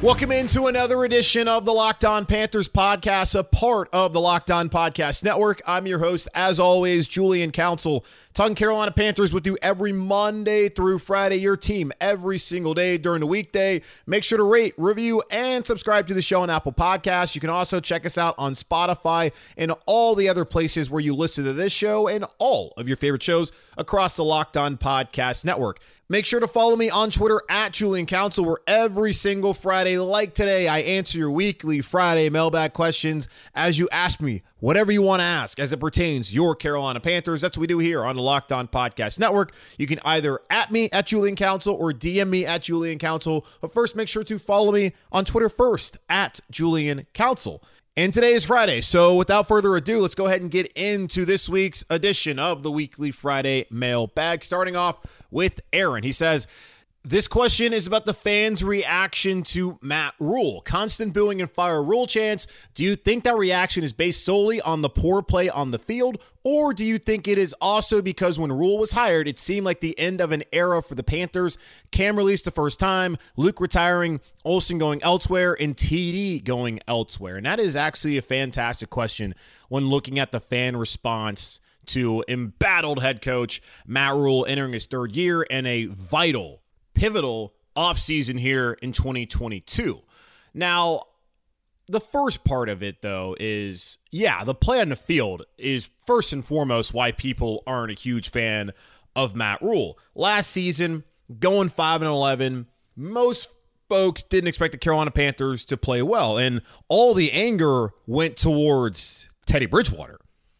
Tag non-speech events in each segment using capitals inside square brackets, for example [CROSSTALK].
Welcome into another edition of the Locked On Panthers podcast, a part of the Locked On Podcast Network. I'm your host, as always, Julian Council. Talking Carolina Panthers with you every Monday through Friday, your team every single day during the weekday. Make sure to rate, review, and subscribe to the show on Apple Podcasts. You can also check us out on Spotify and all the other places where you listen to this show and all of your favorite shows across the Locked On Podcast Network. Make sure to follow me on Twitter at Julian Council, where every single Friday, like today, I answer your weekly Friday mailbag questions as you ask me whatever you want to ask as it pertains your Carolina Panthers. That's what we do here on the Locked On Podcast Network. You can either at me at Julian Council or DM me at Julian Council. But first, make sure to follow me on Twitter first at Julian Council. And today is Friday. So without further ado, let's go ahead and get into this week's edition of the weekly Friday mailbag. Starting off with Aaron. He says, this question is about the fans' reaction to Matt Rhule. Constant booing and fire Rhule chants. Do you think that reaction is based solely on the poor play on the field, or do you think it is also because when Rhule was hired, it seemed like the end of an era for the Panthers? Cam released the first time, Luke retiring, Olsen going elsewhere, and TD going elsewhere. And that is actually a fantastic question when looking at the fan response to embattled head coach Matt Rhule entering his third year and a vital pivotal offseason here in 2022. Now, the first part of it, though, is yeah, the play on the field is first and foremost why people aren't a huge fan of Matt Rhule. Last season, going 5 and 11, most folks didn't expect the Carolina Panthers to play well, and all the anger went towards Teddy Bridgewater.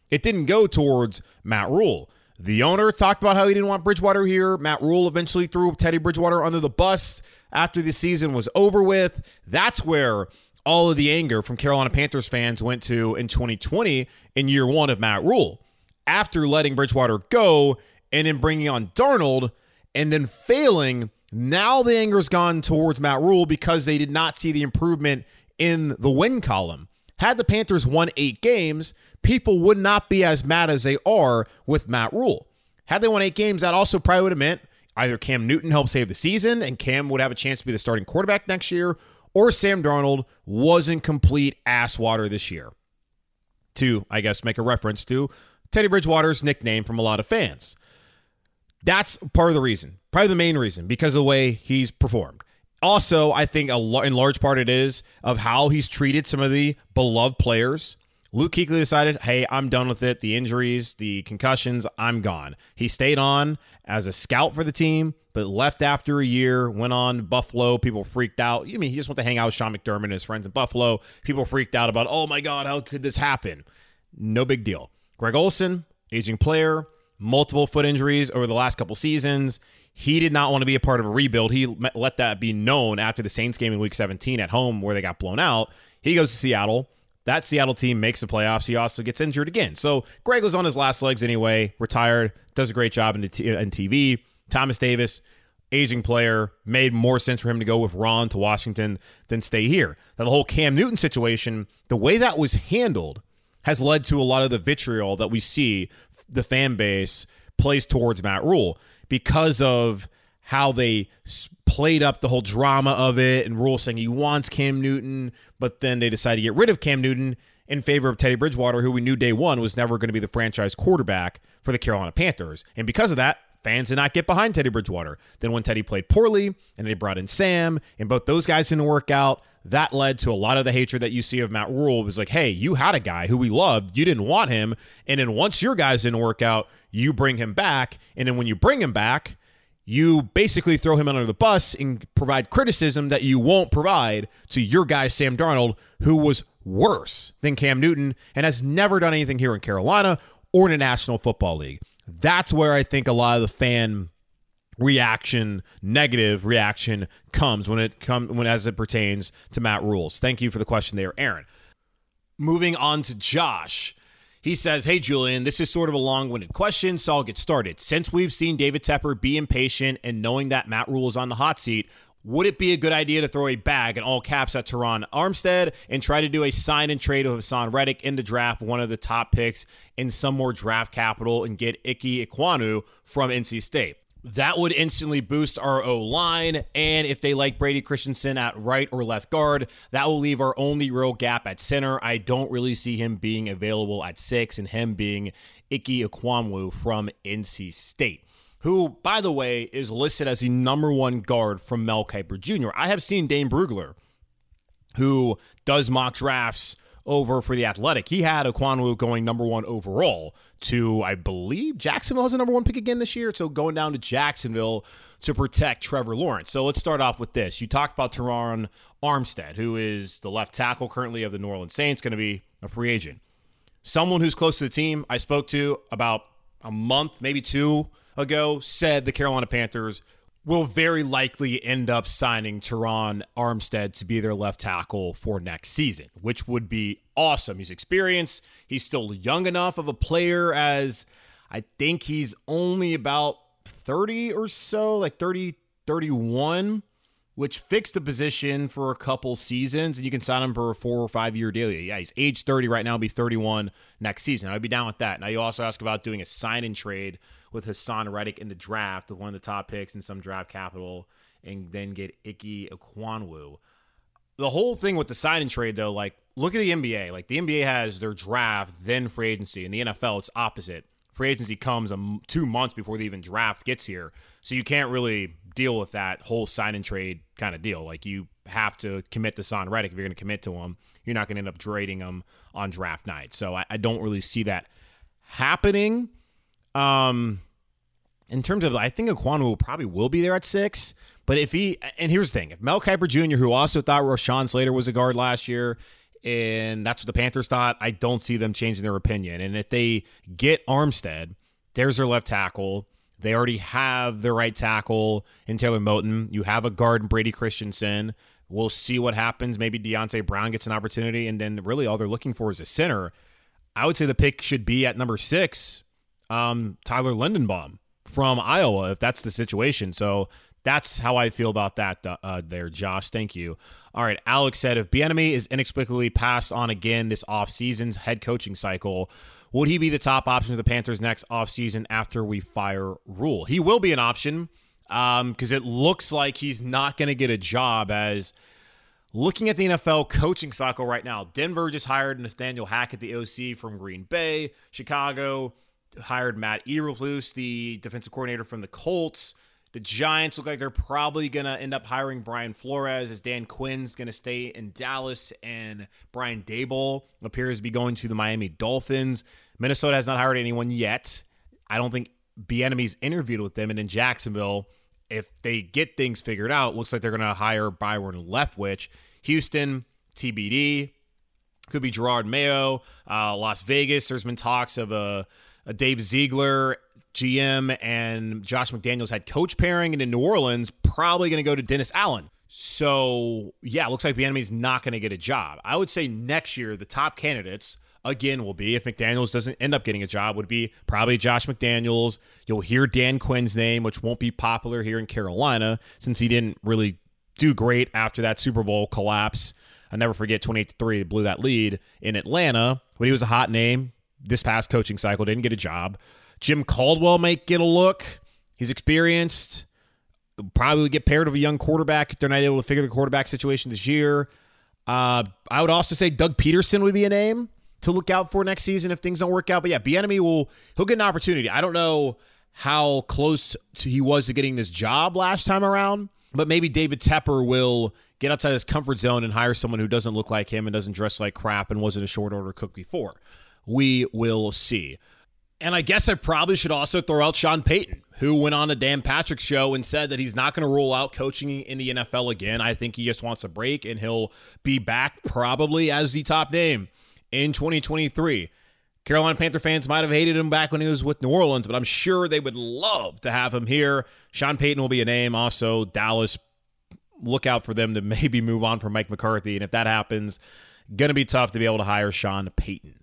It didn't go towards Matt Rhule. The owner talked about how he didn't want Bridgewater here. Matt Rhule eventually threw Teddy Bridgewater under the bus after the season was over with. That's where all of the anger from Carolina Panthers fans went to in 2020 in year one of Matt Rhule. After letting Bridgewater go and then bringing on Darnold and then failing, now the anger's gone towards Matt Rhule because they did not see the improvement in the win column. Had the Panthers won eight games, people would not be as mad as they are with Matt Rhule. Had they won eight games, that also probably would have meant either Cam Newton helped save the season and Cam would have a chance to be the starting quarterback next year, or Sam Darnold wasn't complete ass water this year. To, I guess, make a reference to Teddy Bridgewater's nickname from a lot of fans. That's part of the reason, probably the main reason, because of the way he's performed. Also, I think a, in large part it is of how he's treated some of the beloved players Luke Kuechly decided, hey, I'm done with it. The injuries, the concussions, I'm gone. He stayed on as a scout for the team, but left after a year, went on Buffalo. People freaked out. I mean, he just went to hang out with Sean McDermott and his friends in Buffalo. People freaked out about, oh my God, how could this happen? No big deal. Greg Olsen, aging player, multiple foot injuries over the last couple seasons. He did not want to be a part of a rebuild. He let that be known after the Saints game in week 17 at home where they got blown out. He goes to Seattle that Seattle team makes the playoffs. He also gets injured again. So Greg was on his last legs anyway, retired, does a great job in, t- in TV. Thomas Davis, aging player, made more sense for him to go with Ron to Washington than stay here. Now, the whole Cam Newton situation, the way that was handled has led to a lot of the vitriol that we see the fan base plays towards Matt Rhule because of how they played up the whole drama of it and Rhule saying he wants Cam Newton, but then they decided to get rid of Cam Newton in favor of Teddy Bridgewater, who we knew day one was never going to be the franchise quarterback for the Carolina Panthers. And because of that, fans did not get behind Teddy Bridgewater. Then when Teddy played poorly and they brought in Sam, and both those guys didn't work out, that led to a lot of the hatred that you see of Matt Rhule. It was like, hey, you had a guy who we loved, you didn't want him, and then once your guys didn't work out, you bring him back, and then when you bring him back, you basically throw him under the bus and provide criticism that you won't provide to your guy, Sam Darnold, who was worse than Cam Newton and has never done anything here in Carolina or in the National Football League. That's where I think a lot of the fan reaction, negative reaction comes when it comes when as it pertains to Matt Rhule's. Thank you for the question there, Aaron. Moving on to Josh. He says, Hey, Julian, this is sort of a long winded question, so I'll get started. Since we've seen David Tepper be impatient and knowing that Matt Rhule is on the hot seat, would it be a good idea to throw a bag in all caps at Terron Armstead and try to do a sign and trade of Haason Reddick in the draft, one of the top picks in some more draft capital, and get Ike Ekwonu from NC State? That would instantly boost our O line. And if they like Brady Christensen at right or left guard, that will leave our only real gap at center. I don't really see him being available at six and him being Ike Ekwonu from NC State who, by the way, is listed as the number one guard from Mel Kiper Jr. I have seen Dane Brugler, who does mock drafts over for the Athletic. He had Ekwonu going number one overall to, I believe, Jacksonville has a number one pick again this year. So going down to Jacksonville to protect Trevor Lawrence. So let's start off with this. You talked about Terron Armstead, who is the left tackle currently of the New Orleans Saints, going to be a free agent. Someone who's close to the team I spoke to about a month, maybe two ago, said the Carolina Panthers will very likely end up signing Terron Armstead to be their left tackle for next season, which would be awesome. He's experienced. He's still young enough of a player as I think he's only about 30 or so, like 30, 31, which fixed the position for a couple seasons, and you can sign him for a four or five year deal. Yeah, he's age 30 right now, be 31 next season. I'd be down with that. Now, you also ask about doing a sign and trade with Haason Reddick in the draft, with one of the top picks in some draft capital, and then get Ike Ekwonu. The whole thing with the sign and trade, though, like look at the NBA. Like the NBA has their draft, then free agency. In the NFL, it's opposite. Free agency comes two months before the even draft gets here, so you can't really deal with that whole sign and trade kind of deal. Like you have to commit to Son Reddick if you're going to commit to him. You're not going to end up trading him on draft night. So I, I don't really see that happening. Um, in terms of, I think Ekwonu probably will be there at six. But if he, and here's the thing, if Mel Kiper Jr., who also thought Rashawn Slater was a guard last year, and that's what the Panthers thought, I don't see them changing their opinion. And if they get Armstead, there's their left tackle. They already have their right tackle in Taylor Moton. You have a guard in Brady Christensen. We'll see what happens. Maybe Deonte Brown gets an opportunity, and then really all they're looking for is a center. I would say the pick should be at number six um, Tyler Linderbaum from Iowa, if that's the situation. So that's how I feel about that uh, uh, there, Josh. Thank you. All right, Alex said if Bieniemy is inexplicably passed on again this offseason's head coaching cycle, would he be the top option for the Panthers next offseason after we fire Rhule? He will be an option Um, because um, it looks like he's not going to get a job as looking at the NFL coaching cycle right now. Denver just hired Nathaniel Hackett, the OC from Green Bay. Chicago hired Matt Eberflus, the defensive coordinator from the Colts. The Giants look like they're probably going to end up hiring Brian Flores as Dan Quinn's going to stay in Dallas and Brian Daboll appears to be going to the Miami Dolphins. Minnesota has not hired anyone yet. I don't think Bieniemy's interviewed with them. And in Jacksonville, if they get things figured out, looks like they're going to hire Byron Leftwich. Houston, TBD. Could be Jerod Mayo. Uh, Las Vegas, there's been talks of a Uh, Dave Ziegler GM and Josh McDaniels had coach pairing, and in New Orleans, probably going to go to Dennis Allen. So yeah, looks like Bieniemy's not going to get a job. I would say next year the top candidates again will be if McDaniels doesn't end up getting a job would be probably Josh McDaniels. You'll hear Dan Quinn's name, which won't be popular here in Carolina since he didn't really do great after that Super Bowl collapse. I never forget 28 3 blew that lead in Atlanta, when he was a hot name this past coaching cycle, didn't get a job. Jim Caldwell might get a look. He's experienced. Probably get paired with a young quarterback if they're not able to figure the quarterback situation this year. Uh, I would also say Doug Pederson would be a name to look out for next season if things don't work out. But yeah, Bieniemy will he'll get an opportunity. I don't know how close he was to getting this job last time around, but maybe David Tepper will get outside his comfort zone and hire someone who doesn't look like him and doesn't dress like crap and wasn't a short order cook before. We will see. And I guess I probably should also throw out Sean Payton, who went on a Dan Patrick show and said that he's not going to rule out coaching in the NFL again. I think he just wants a break and he'll be back probably as the top name in 2023. Carolina Panther fans might have hated him back when he was with New Orleans, but I'm sure they would love to have him here. Sean Payton will be a name. Also, Dallas, look out for them to [LAUGHS] maybe move on from Mike McCarthy. And if that happens, going to be tough to be able to hire Sean Payton.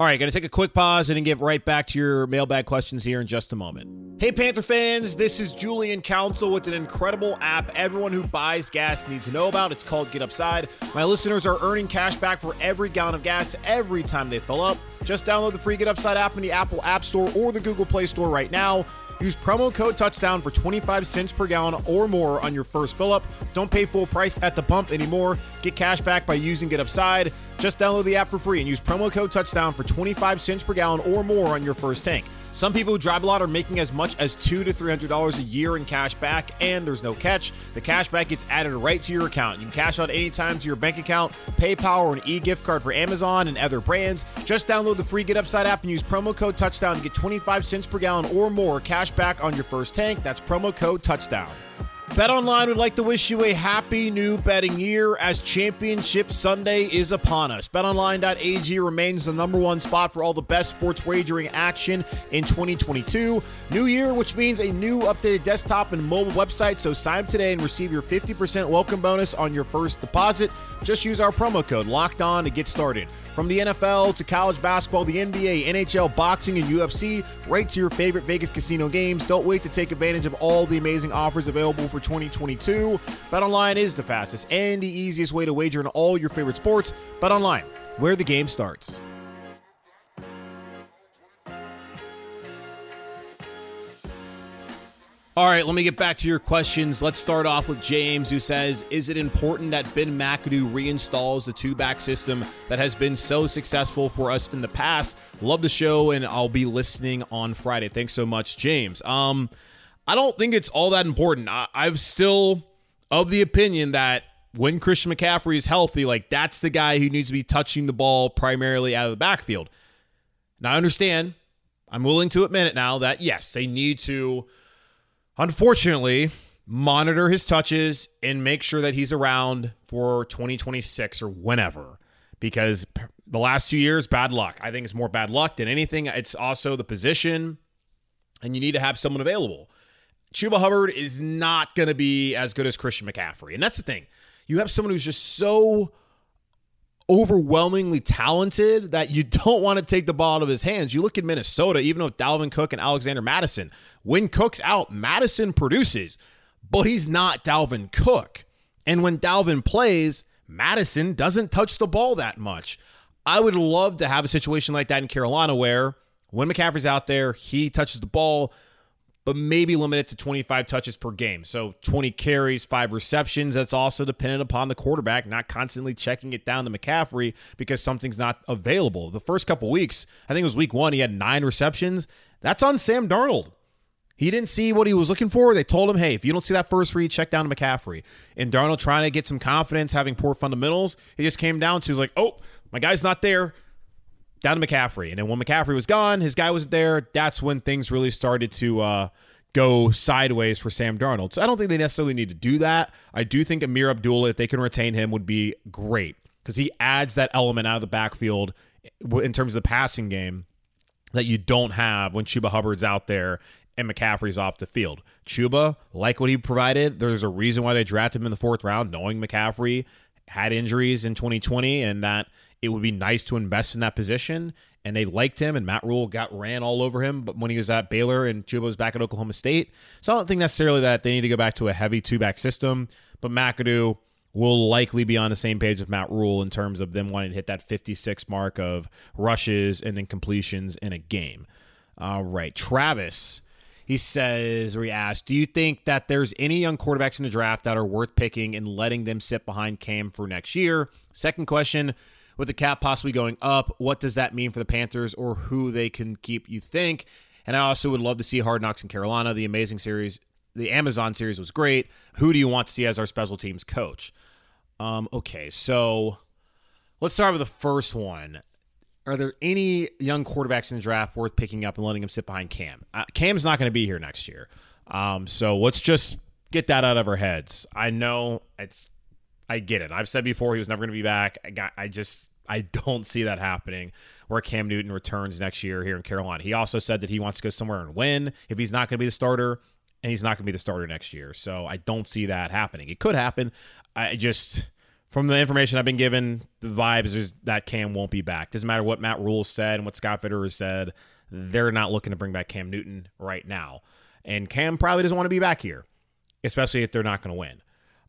All right, going to take a quick pause and then get right back to your mailbag questions here in just a moment. Hey, Panther fans, this is Julian Council with an incredible app everyone who buys gas needs to know about. It's called Get Upside. My listeners are earning cash back for every gallon of gas every time they fill up. Just download the free Get Upside app in the Apple App Store or the Google Play Store right now. Use promo code touchdown for 25 cents per gallon or more on your first fill up. Don't pay full price at the pump anymore. Get cash back by using Get Upside. Just download the app for free and use promo code touchdown for 25 cents per gallon or more on your first tank. Some people who drive a lot are making as much as two to three hundred dollars a year in cash back, and there's no catch. The cash back gets added right to your account. You can cash out anytime to your bank account, PayPal, or an e-gift card for Amazon and other brands. Just download the free Get Upside app and use promo code Touchdown to get 25 cents per gallon or more cash back on your first tank. That's promo code Touchdown. BetOnline would like to wish you a happy new betting year as Championship Sunday is upon us. BetOnline.ag remains the number one spot for all the best sports wagering action in 2022. New year, which means a new updated desktop and mobile website. So sign up today and receive your 50% welcome bonus on your first deposit. Just use our promo code Locked On to get started. From the NFL to college basketball, the NBA, NHL, boxing, and UFC, right to your favorite Vegas casino games. Don't wait to take advantage of all the amazing offers available for 2022. BetOnline is the fastest and the easiest way to wager on all your favorite sports. BetOnline, where the game starts. All right, let me get back to your questions. Let's start off with James, who says Is it important that Ben McAdoo reinstalls the two back system that has been so successful for us in the past? Love the show, and I'll be listening on Friday. Thanks so much, James. Um, I don't think it's all that important. I, I'm still of the opinion that when Christian McCaffrey is healthy, like that's the guy who needs to be touching the ball primarily out of the backfield. Now, I understand. I'm willing to admit it now that yes, they need to unfortunately, monitor his touches and make sure that he's around for 2026 or whenever. Because the last two years, bad luck. I think it's more bad luck than anything. It's also the position, and you need to have someone available. Chuba Hubbard is not going to be as good as Christian McCaffrey. And that's the thing. You have someone who's just so overwhelmingly talented that you [LAUGHS] don't want to take the ball out of his hands. You look at Minnesota, even with Dalvin Cook and Alexander Mattison, When Cook's out, Mattison produces, but he's not Dalvin Cook. And when Dalvin plays, Mattison doesn't touch the ball that much. I would love to have a situation like that in Carolina where when McCaffrey's out there, he touches the ball but maybe limit it to 25 touches per game. So 20 carries, five receptions. That's also dependent upon the quarterback not constantly checking it down to McCaffrey because something's not available. The first couple weeks, I think it was week one, he had nine receptions. That's on Sam Darnold. He didn't see what he was looking for. They told him, hey, if you don't see that first read, check down to McCaffrey. And Darnold trying to get some confidence, having poor fundamentals, he just came down to, he's like, oh, my guy's not there down to McCaffrey. And then when McCaffrey was gone, his guy wasn't there. That's when things really started to uh, go sideways for Sam Darnold. So I don't think they necessarily need to do that. I do think Ameer Abdullah, if they can retain him, would be great because he adds that element out of the backfield in terms of the passing game that you don't have when Chuba Hubbard's out there and McCaffrey's off the field. Chuba, like what he provided, there's a reason why they drafted him in the fourth round, knowing McCaffrey had injuries in 2020 and that it would be nice to invest in that position. And they liked him, and Matt Rhule got ran all over him. But when he was at Baylor and Chuba was back at Oklahoma State, so I don't think necessarily that they need to go back to a heavy two back system. But McAdoo will likely be on the same page with Matt Rhule in terms of them wanting to hit that 56 mark of rushes and then completions in a game. All right, Travis. He says, or he asked, Do you think that there's any young quarterbacks in the draft that are worth picking and letting them sit behind Cam for next year? Second question with the cap possibly going up, what does that mean for the Panthers or who they can keep, you think? And I also would love to see Hard Knocks in Carolina. The amazing series, the Amazon series was great. Who do you want to see as our special teams coach? Um, okay, so let's start with the first one. are there any young quarterbacks in the draft worth picking up and letting him sit behind Cam? Uh, Cam's not going to be here next year. Um, so let's just get that out of our heads. I know it's, I get it. I've said before he was never going to be back. I got, I just, I don't see that happening where Cam Newton returns next year here in Carolina. He also said that he wants to go somewhere and win if he's not going to be the starter, and he's not going to be the starter next year. So I don't see that happening. It could happen. I just from the information I've been given, the vibes is that Cam won't be back. Doesn't matter what Matt Rhule said and what Scott Fitterer said. They're not looking to bring back Cam Newton right now. And Cam probably doesn't want to be back here, especially if they're not going to win.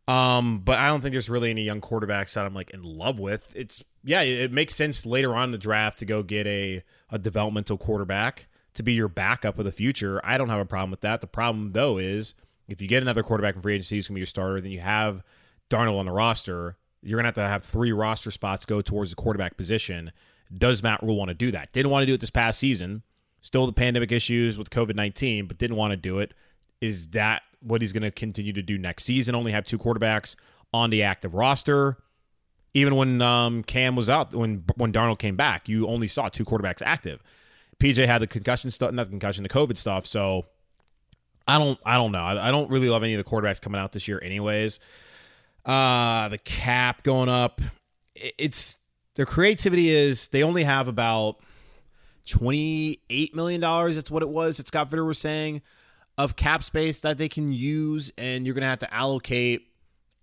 Um, but I don't think there's really any young quarterbacks that I'm like in love with. It's yeah, it makes sense later on in the draft to go get a a developmental quarterback to be your backup of the future. I don't have a problem with that. The problem though is if you get another quarterback in free agency who's gonna be your starter, then you have Darnold on the roster you're to have to have three roster spots go towards the quarterback position. Does Matt Rhule want to do that? Didn't want to do it this past season. Still the pandemic issues with COVID 19, but didn't want to do it. Is that what he's going to continue to do next season? Only have two quarterbacks on the active roster. Even when um, Cam was out, when when Darnold came back, you only saw two quarterbacks active. PJ had the concussion stuff, not the concussion, the COVID stuff. So I don't, I don't know. I, I don't really love any of the quarterbacks coming out this year, anyways. Uh, the cap going up. It's their creativity is they only have about $28 million. That's what it was that Scott Fitterer was saying of cap space that they can use. And you're going to have to allocate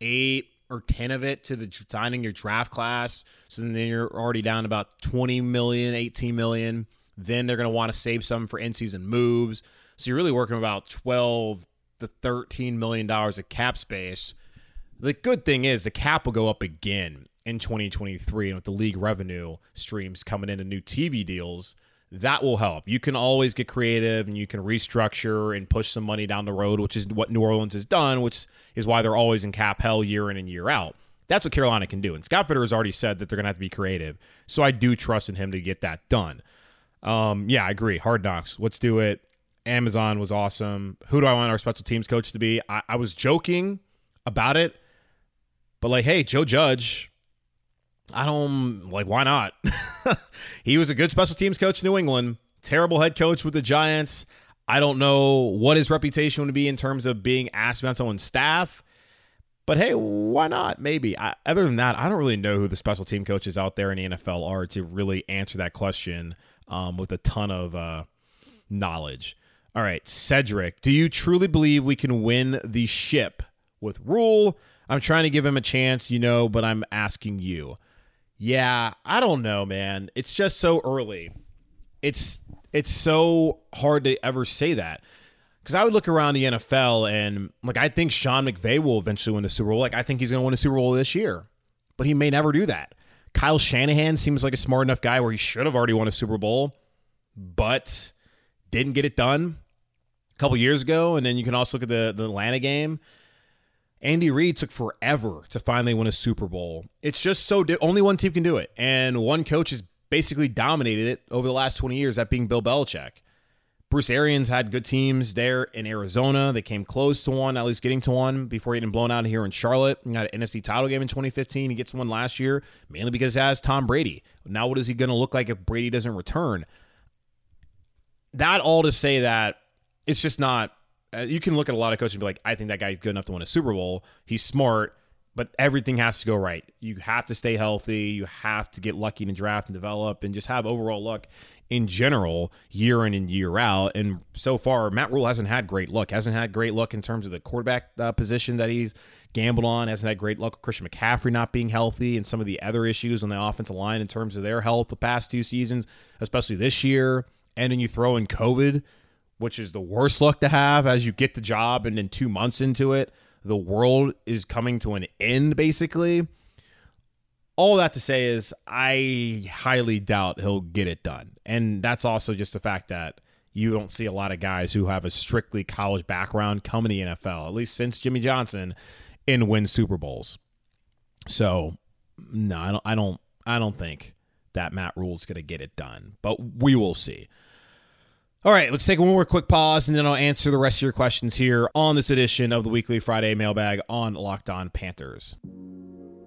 eight or 10 of it to the signing your draft class. So then you're already down about 20 million, 18 million. Then they're going to want to save some for in season moves. So you're really working about 12 to 13 million dollars of cap space the good thing is the cap will go up again in 2023, and with the league revenue streams coming into new TV deals, that will help. You can always get creative and you can restructure and push some money down the road, which is what New Orleans has done, which is why they're always in cap hell year in and year out. That's what Carolina can do. And Scott Fitterer has already said that they're going to have to be creative. So I do trust in him to get that done. Um, yeah, I agree. Hard knocks. Let's do it. Amazon was awesome. Who do I want our special teams coach to be? I, I was joking about it but like, hey, Joe Judge, I don't like why not? [LAUGHS] he was a good special teams coach in New England, terrible head coach with the Giants. I don't know what his reputation would be in terms of being asked about someone's staff. But hey, why not? Maybe. I, other than that, I don't really know who the special team coaches out there in the NFL are to really answer that question um, with a ton of uh, knowledge. All right, Cedric, do you truly believe we can win the ship with Rhule? I'm trying to give him a chance, you know, but I'm asking you. Yeah, I don't know, man. It's just so early. It's it's so hard to ever say that. Because I would look around the NFL and like I think Sean McVay will eventually win the Super Bowl. Like I think he's going to win a Super Bowl this year, but he may never do that. Kyle Shanahan seems like a smart enough guy where he should have already won a Super Bowl, but didn't get it done a couple years ago. And then you can also look at the the Atlanta game. Andy Reid took forever to finally win a Super Bowl. It's just so di- only one team can do it, and one coach has basically dominated it over the last 20 years. That being Bill Belichick. Bruce Arians had good teams there in Arizona. They came close to one, at least getting to one before getting blown out here in Charlotte. He got an NFC title game in 2015. He gets one last year, mainly because he has Tom Brady. Now, what is he going to look like if Brady doesn't return? That all to say that it's just not you can look at a lot of coaches and be like, I think that guy's good enough to win a Super Bowl. He's smart, but everything has to go right. You have to stay healthy. You have to get lucky the draft and develop and just have overall luck in general year in and year out. And so far, Matt Rhule hasn't had great luck. Hasn't had great luck in terms of the quarterback uh, position that he's gambled on. Hasn't had great luck with Christian McCaffrey not being healthy and some of the other issues on the offensive line in terms of their health the past two seasons, especially this year. And then you throw in COVID which is the worst luck to have as you get the job and then two months into it, the world is coming to an end, basically. All that to say is, I highly doubt he'll get it done. And that's also just the fact that you don't see a lot of guys who have a strictly college background come in the NFL, at least since Jimmy Johnson, and win Super Bowls. So, no, I don't, I don't, I don't think that Matt Rhule's going to get it done, but we will see. All right, let's take one more quick pause and then I'll answer the rest of your questions here on this edition of the Weekly Friday Mailbag on Locked On Panthers.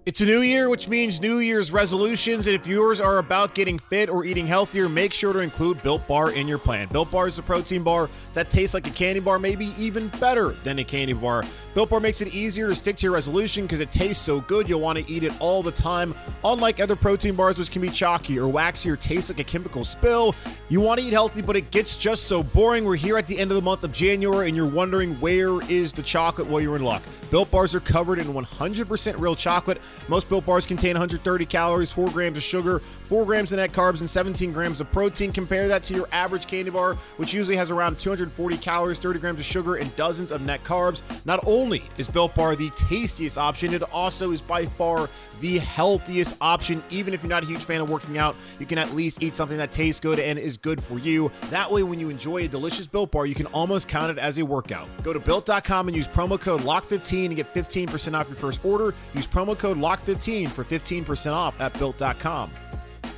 It's a new year, which means New Year's resolutions. And if yours are about getting fit or eating healthier, make sure to include Built Bar in your plan. Built Bar is a protein bar that tastes like a candy bar, maybe even better than a candy bar. Built Bar makes it easier to stick to your resolution because it tastes so good you'll want to eat it all the time. Unlike other protein bars, which can be chalky or waxy or taste like a chemical spill, you want to eat healthy, but it gets just so boring. We're here at the end of the month of January and you're wondering where is the chocolate? Well, you're in luck. Built Bars are covered in 100% real chocolate. Most Built Bars contain 130 calories, 4 grams of sugar, 4 grams of net carbs, and 17 grams of protein. Compare that to your average candy bar, which usually has around 240 calories, 30 grams of sugar, and dozens of net carbs. Not only is Built Bar the tastiest option, it also is by far the healthiest option. Even if you're not a huge fan of working out, you can at least eat something that tastes good and is good for you. That way, when you enjoy a delicious Built Bar, you can almost count it as a workout. Go to built.com and use promo code LOCK15 and get 15% off your first order. Use promo code LOCK15 for 15% off at built.com.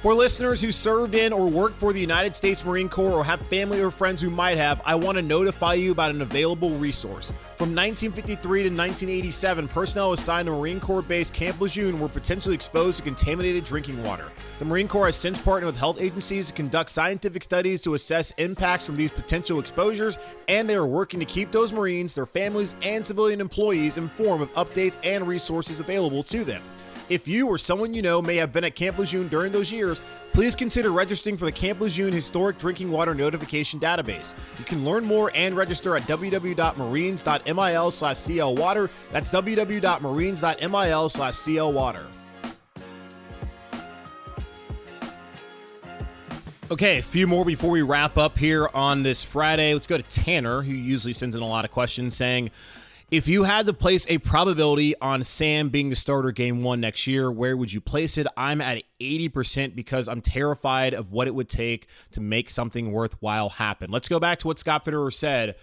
For listeners who served in or worked for the United States Marine Corps or have family or friends who might have, I want to notify you about an available resource. From 1953 to 1987, personnel assigned to Marine Corps base Camp Lejeune were potentially exposed to contaminated drinking water. The Marine Corps has since partnered with health agencies to conduct scientific studies to assess impacts from these potential exposures, and they are working to keep those Marines, their families, and civilian employees informed of updates and resources available to them. If you or someone you know may have been at Camp Lejeune during those years, please consider registering for the Camp Lejeune Historic Drinking Water Notification Database. You can learn more and register at www.marines.mil slash clwater. That's www.marines.mil slash clwater. Okay, a few more before we wrap up here on this Friday. Let's go to Tanner, who usually sends in a lot of questions saying, if you had to place a probability on Sam being the starter game one next year, where would you place it? I'm at 80% because I'm terrified of what it would take to make something worthwhile happen. Let's go back to what Scott Fitterer said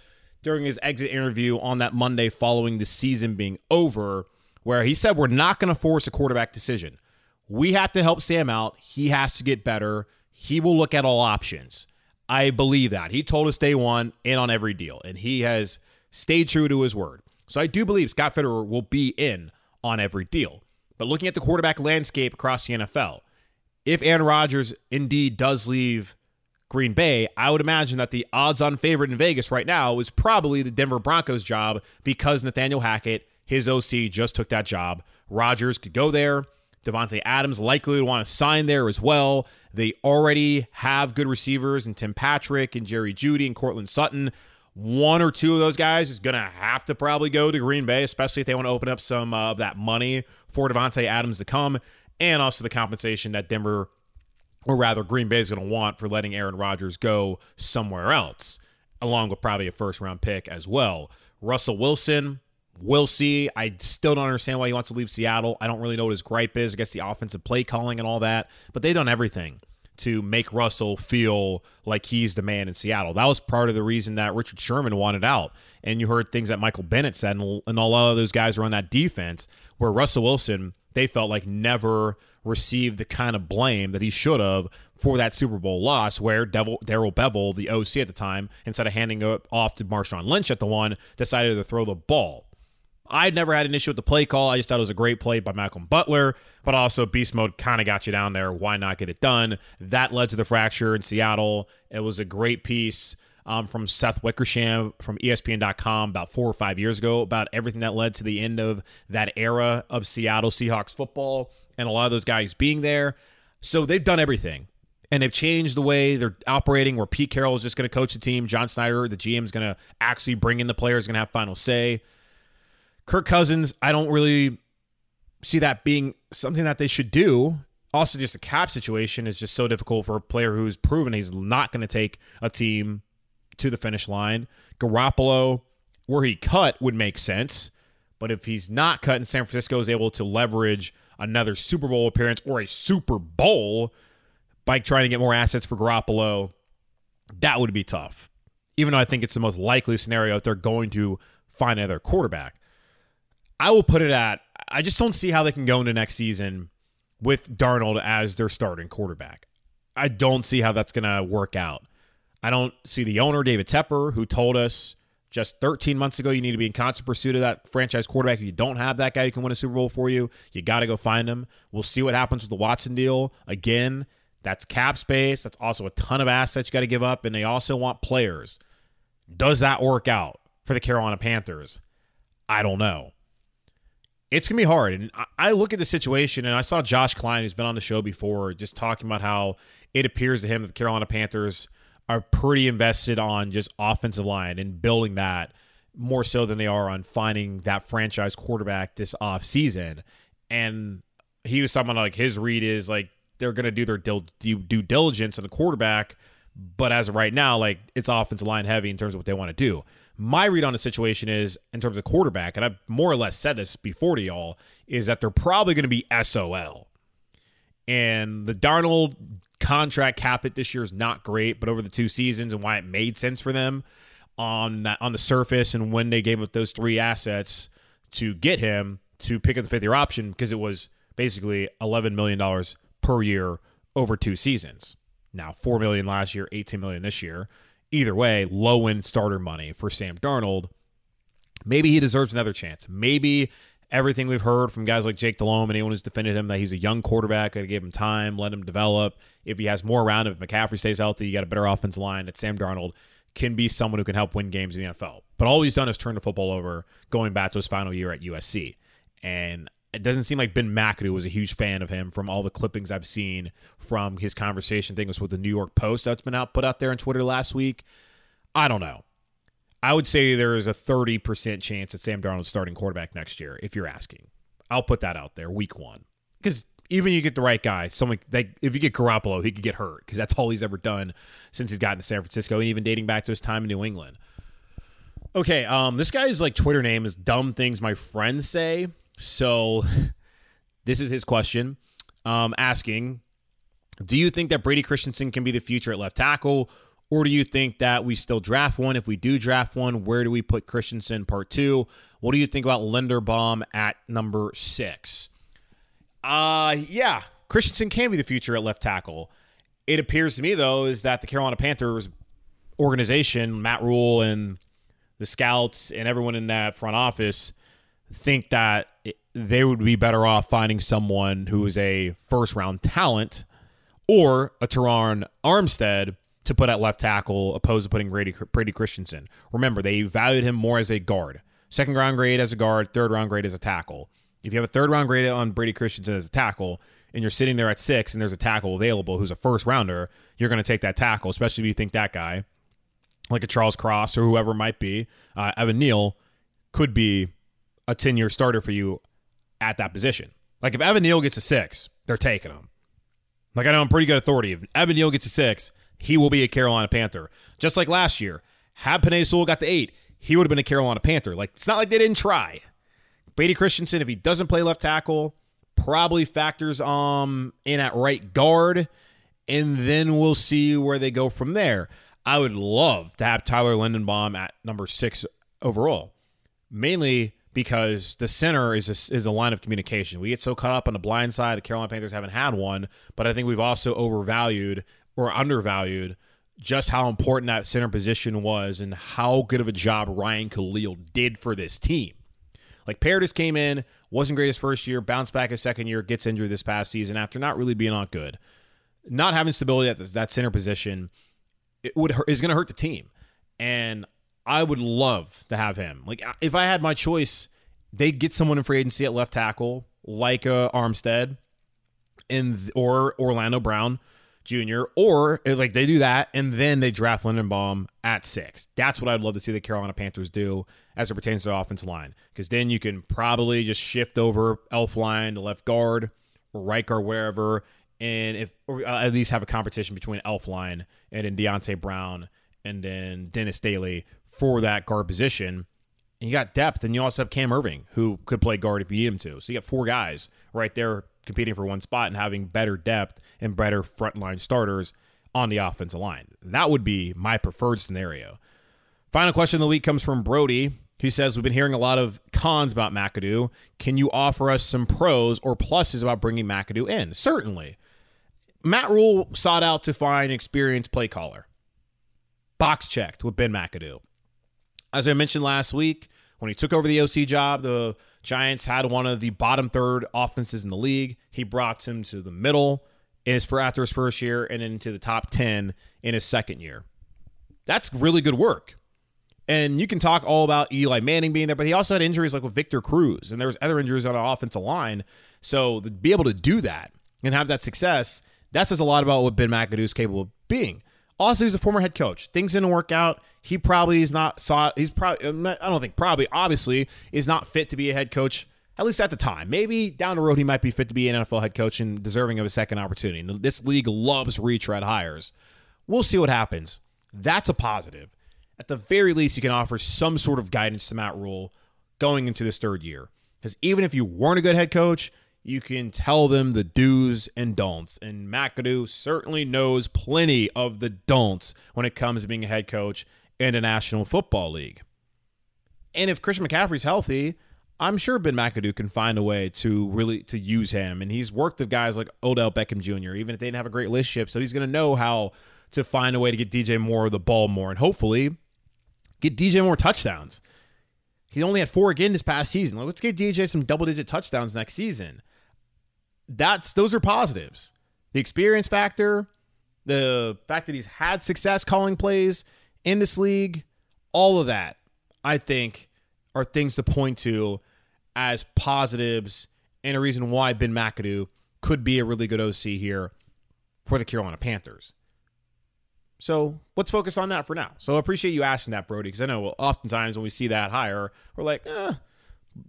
during his exit interview on that Monday following the season being over, where he said, We're not going to force a quarterback decision. We have to help Sam out. He has to get better. He will look at all options. I believe that. He told us day one and on every deal, and he has stayed true to his word. So I do believe Scott Fitterer will be in on every deal. But looking at the quarterback landscape across the NFL, if Aaron Rodgers indeed does leave Green Bay, I would imagine that the odds on favorite in Vegas right now is probably the Denver Broncos job because Nathaniel Hackett, his OC, just took that job. Rodgers could go there. Davante Adams likely to want to sign there as well. They already have good receivers and Tim Patrick and Jerry Jeudy and Courtland Sutton one or two of those guys is going to have to probably go to Green Bay, especially if they want to open up some uh, of that money for Davante Adams to come, and also the compensation that Denver, or rather Green Bay, is going to want for letting Aaron Rodgers go somewhere else, along with probably a first round pick as well. Russell Wilson, we'll see. I still don't understand why he wants to leave Seattle. I don't really know what his gripe is. I guess the offensive play calling and all that, but they've done everything to make Russell feel like he's the man in Seattle. That was part of the reason that Richard Sherman wanted out. And you heard things that Michael Bennett said and, and all of those guys were on that defense where Russell Wilson, they felt like never received the kind of blame that he should have for that Super Bowl loss where Darrell Bevell, the OC at the time, instead of handing it off to Marshawn Lynch at the one, decided to throw the ball. I'd never had an issue with the play call. I just thought it was a great play by Malcolm Butler, but also beast mode kind of got you down there. Why not get it done? That led to the fracture in Seattle. It was a great piece um, from Seth Wickersham from ESPN.com about four or five years ago about everything that led to the end of that era of Seattle Seahawks football and a lot of those guys being there. So they've done everything. And they've changed the way they're operating, where Pete Carroll is just going to coach the team. John Schneider, the GM, is going to actually bring in the players, going to have final say. Kirk Cousins, I don't really see that being something that they should do. Also, just the cap situation is just so difficult for a player who's proven he's not going to take a team to the finish line. Garoppolo, where he cut would make sense, but if he's not cut and San Francisco is able to leverage another Super Bowl appearance or a Super Bowl by trying to get more assets for Garoppolo, that would be tough. Even though I think it's the most likely scenario if they're going to find another quarterback. I will put it at I just don't see how they can go into next season with Darnold as their starting quarterback. I don't see how that's going to work out. I don't see the owner, David Tepper, who told us just 13 months ago. You need to be in constant pursuit of that franchise quarterback. If you don't have that guy who can win a Super Bowl for you, you got to go find him. We'll see what happens with the Watson deal. Again, that's cap space. That's also a ton of assets you got to give up, and they also want players. Does that work out for the Carolina Panthers? I don't know. It's gonna be hard, and I look at the situation, and I saw Josh Klein, who's been on the show before, just talking about how it appears to him that the Carolina Panthers are pretty invested on just offensive line and building that more so than they are on finding that franchise quarterback this off season. And he was talking about like his read is like they're to do their due, due diligence on the quarterback, but as of right now, like it's offensive line heavy in terms of what they want to do. My read on the situation is in terms of quarterback, and I've more or less said this before to y'all, is that they're probably going to be SOL. And the Darnold contract cap it this year is not great, but over the two seasons and why it made sense for them on on the surface and when they gave up those three assets to get him to pick up the fifth year option because it was basically eleven million dollars per year over two seasons. Now four million last year, eighteen million this year. Either way, low end starter money for Sam Darnold. Maybe he deserves another chance. Maybe everything we've heard from guys like Jake Delhomme and anyone who's defended him that he's a young quarterback, got to give him time, let him develop. If he has more around him, if McCaffrey stays healthy, you got a better offensive line. That Sam Darnold can be someone who can help win games in the NFL. But all he's done is turn the football over, going back to his final year at USC. And it doesn't seem like Ben McAdoo was a huge fan of him from all the clippings I've seen from his conversation. It was with the New York Post that's been out put out there on Twitter last week. I don't know. I would say there is a 30% chance that Sam Darnold's starting quarterback next year, if you're asking. I'll put that out there week one. Because even you get the right guy, someone like if you get Garoppolo, he could get hurt because that's all he's ever done since he's gotten to San Francisco, and even dating back to his time in New England. Okay, um, this guy's like Twitter name is dumb things my friends say. So [LAUGHS] this is his question, um, asking, do you think that Brady Christensen can be the future at left tackle? Or do you think that we still draft one? If we do draft one, where do we put Christensen part two? What do you think about Linderbaum at number six? Uh yeah, Christensen can be the future at left tackle. It appears to me though is that the Carolina Panthers organization, Matt Rhule and the scouts and everyone in that front office think that they would be better off finding someone who is a first round talent or a Terron Armstead to put at left tackle opposed to putting Brady, Brady Christensen. Remember, they valued him more as a guard. Second round grade as a guard, third round grade as a tackle. If you have a third round grade on Brady Christensen as a tackle, and you're sitting there at six and there's a tackle available who's a first rounder, you're going to take that tackle, especially if you think that guy, like a Charles Cross or whoever might be, uh, Evan Neal, could be a 10 year starter for you at that position. Like if Evan Neal gets a six, they're taking him. Like I know I'm pretty good authority. If Evan Neal gets a six, he will be a Carolina Panther. Just like last year, had Penei Sewell got the eight, he would have been a Carolina Panther. Like it's not like they didn't try. Brady Christensen, if he doesn't play left tackle, probably factors um in at right guard, and then we'll see where they go from there. I would love to have Tyler Linderbaum at number six overall, mainly because the center is a, is a line of communication. We get so caught up on the blind side. The Carolina Panthers haven't had one, but I think we've also overvalued or undervalued just how important that center position was and how good of a job Ryan Kalil did for this team. Like Paradis came in, wasn't great his first year, bounced back his second year, gets injured this past season after not really being on good. Not having stability at that center position it would is going to hurt the team. And I would love to have him. Like if I had my choice, they get someone in free agency at left tackle, like a Armstead, and or Orlando Brown Jr. Or uh, like they do that and then they draft Linderbaum at six. That's what I'd love to see the Carolina Panthers do as it pertains to the offensive line. Because then you can probably just shift over Elflein to left guard or right guard wherever, and if or uh, at least have a competition between Elflein and then Deonte Brown and then Dennis Daley for that guard position. And you got depth, and you also have Cam Erving, who could play guard if you need him to. So you got four guys right there competing for one spot and having better depth and better frontline starters on the offensive line. That would be my preferred scenario. Final question of the week comes from Brody, who says, We've been hearing a lot of cons about McAdoo. Can you offer us some pros or pluses about bringing McAdoo in? Certainly. Matt Rhule sought out to find experienced play caller. Box checked with Ben McAdoo. As I mentioned last week, when he took over the OC job, the Giants had one of the bottom third offenses in the league. He brought him to the middle is for after his first year and into the top 10 in his second year. That's really good work. And you can talk all about Eli Manning being there, but he also had injuries like with Victor Cruz, and there was other injuries on our offensive line. So to be able to do that and have that success, that says a lot about what Ben McAdoo is capable of being. Also, he's a former head coach. Things didn't work out. He probably is not saw. He's probably. I don't think probably. Obviously, is not fit to be a head coach. At least at the time. Maybe down the road he might be fit to be an NFL head coach and deserving of a second opportunity. This league loves retread hires. We'll see what happens. That's a positive. At the very least, you can offer some sort of guidance to Matt Rhule going into this third year. Because even if you weren't a good head coach, you can tell them the do's and don'ts. And McAdoo certainly knows plenty of the don'ts when it comes to being a head coach in a National Football League. And if Christian McCaffrey's healthy, I'm sure Ben McAdoo can find a way to really to use him. And he's worked with guys like Odell Beckham Jr., even if they didn't have a great relationship. So he's going to know how to find a way to get DJ Moore the ball more and hopefully get DJ Moore touchdowns. He only had four again this past season. Let's get DJ some double digit touchdowns next season that's those are positives. The experience factor, the fact that he's had success calling plays in this league, all of that, I think, are things to point to as positives and a reason why Ben McAdoo could be a really good OC here for the Carolina Panthers. So let's focus on that for now. So I appreciate you asking that, Brody, because I know oftentimes when we see that higher, we're like, eh.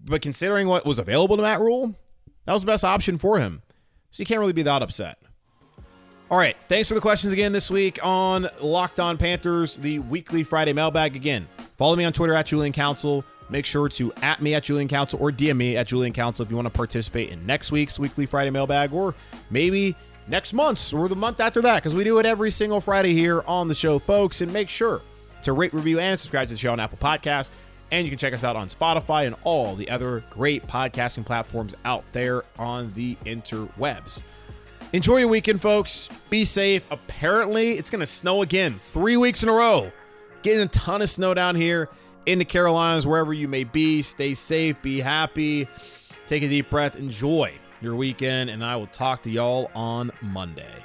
But considering what was available to Matt Rhule, that was the best option for him. So you can't really be that upset. All right. Thanks for the questions again this week on Locked On Panthers, the weekly Friday mailbag. Again, follow me on Twitter at Julian Council. Make sure to at me at Julian Council or DM me at Julian Council if you want to participate in next week's weekly Friday mailbag or maybe next month's or the month after that because we do it every single Friday here on the show, folks. And make sure to rate, review, and subscribe to the show on Apple Podcasts. And you can check us out on Spotify and all the other great podcasting platforms out there on the interwebs. Enjoy your weekend, folks. Be safe. Apparently, it's going to snow again three weeks in a row. Getting a ton of snow down here in the Carolinas, wherever you may be. Stay safe, be happy, take a deep breath, enjoy your weekend, and I will talk to y'all on Monday.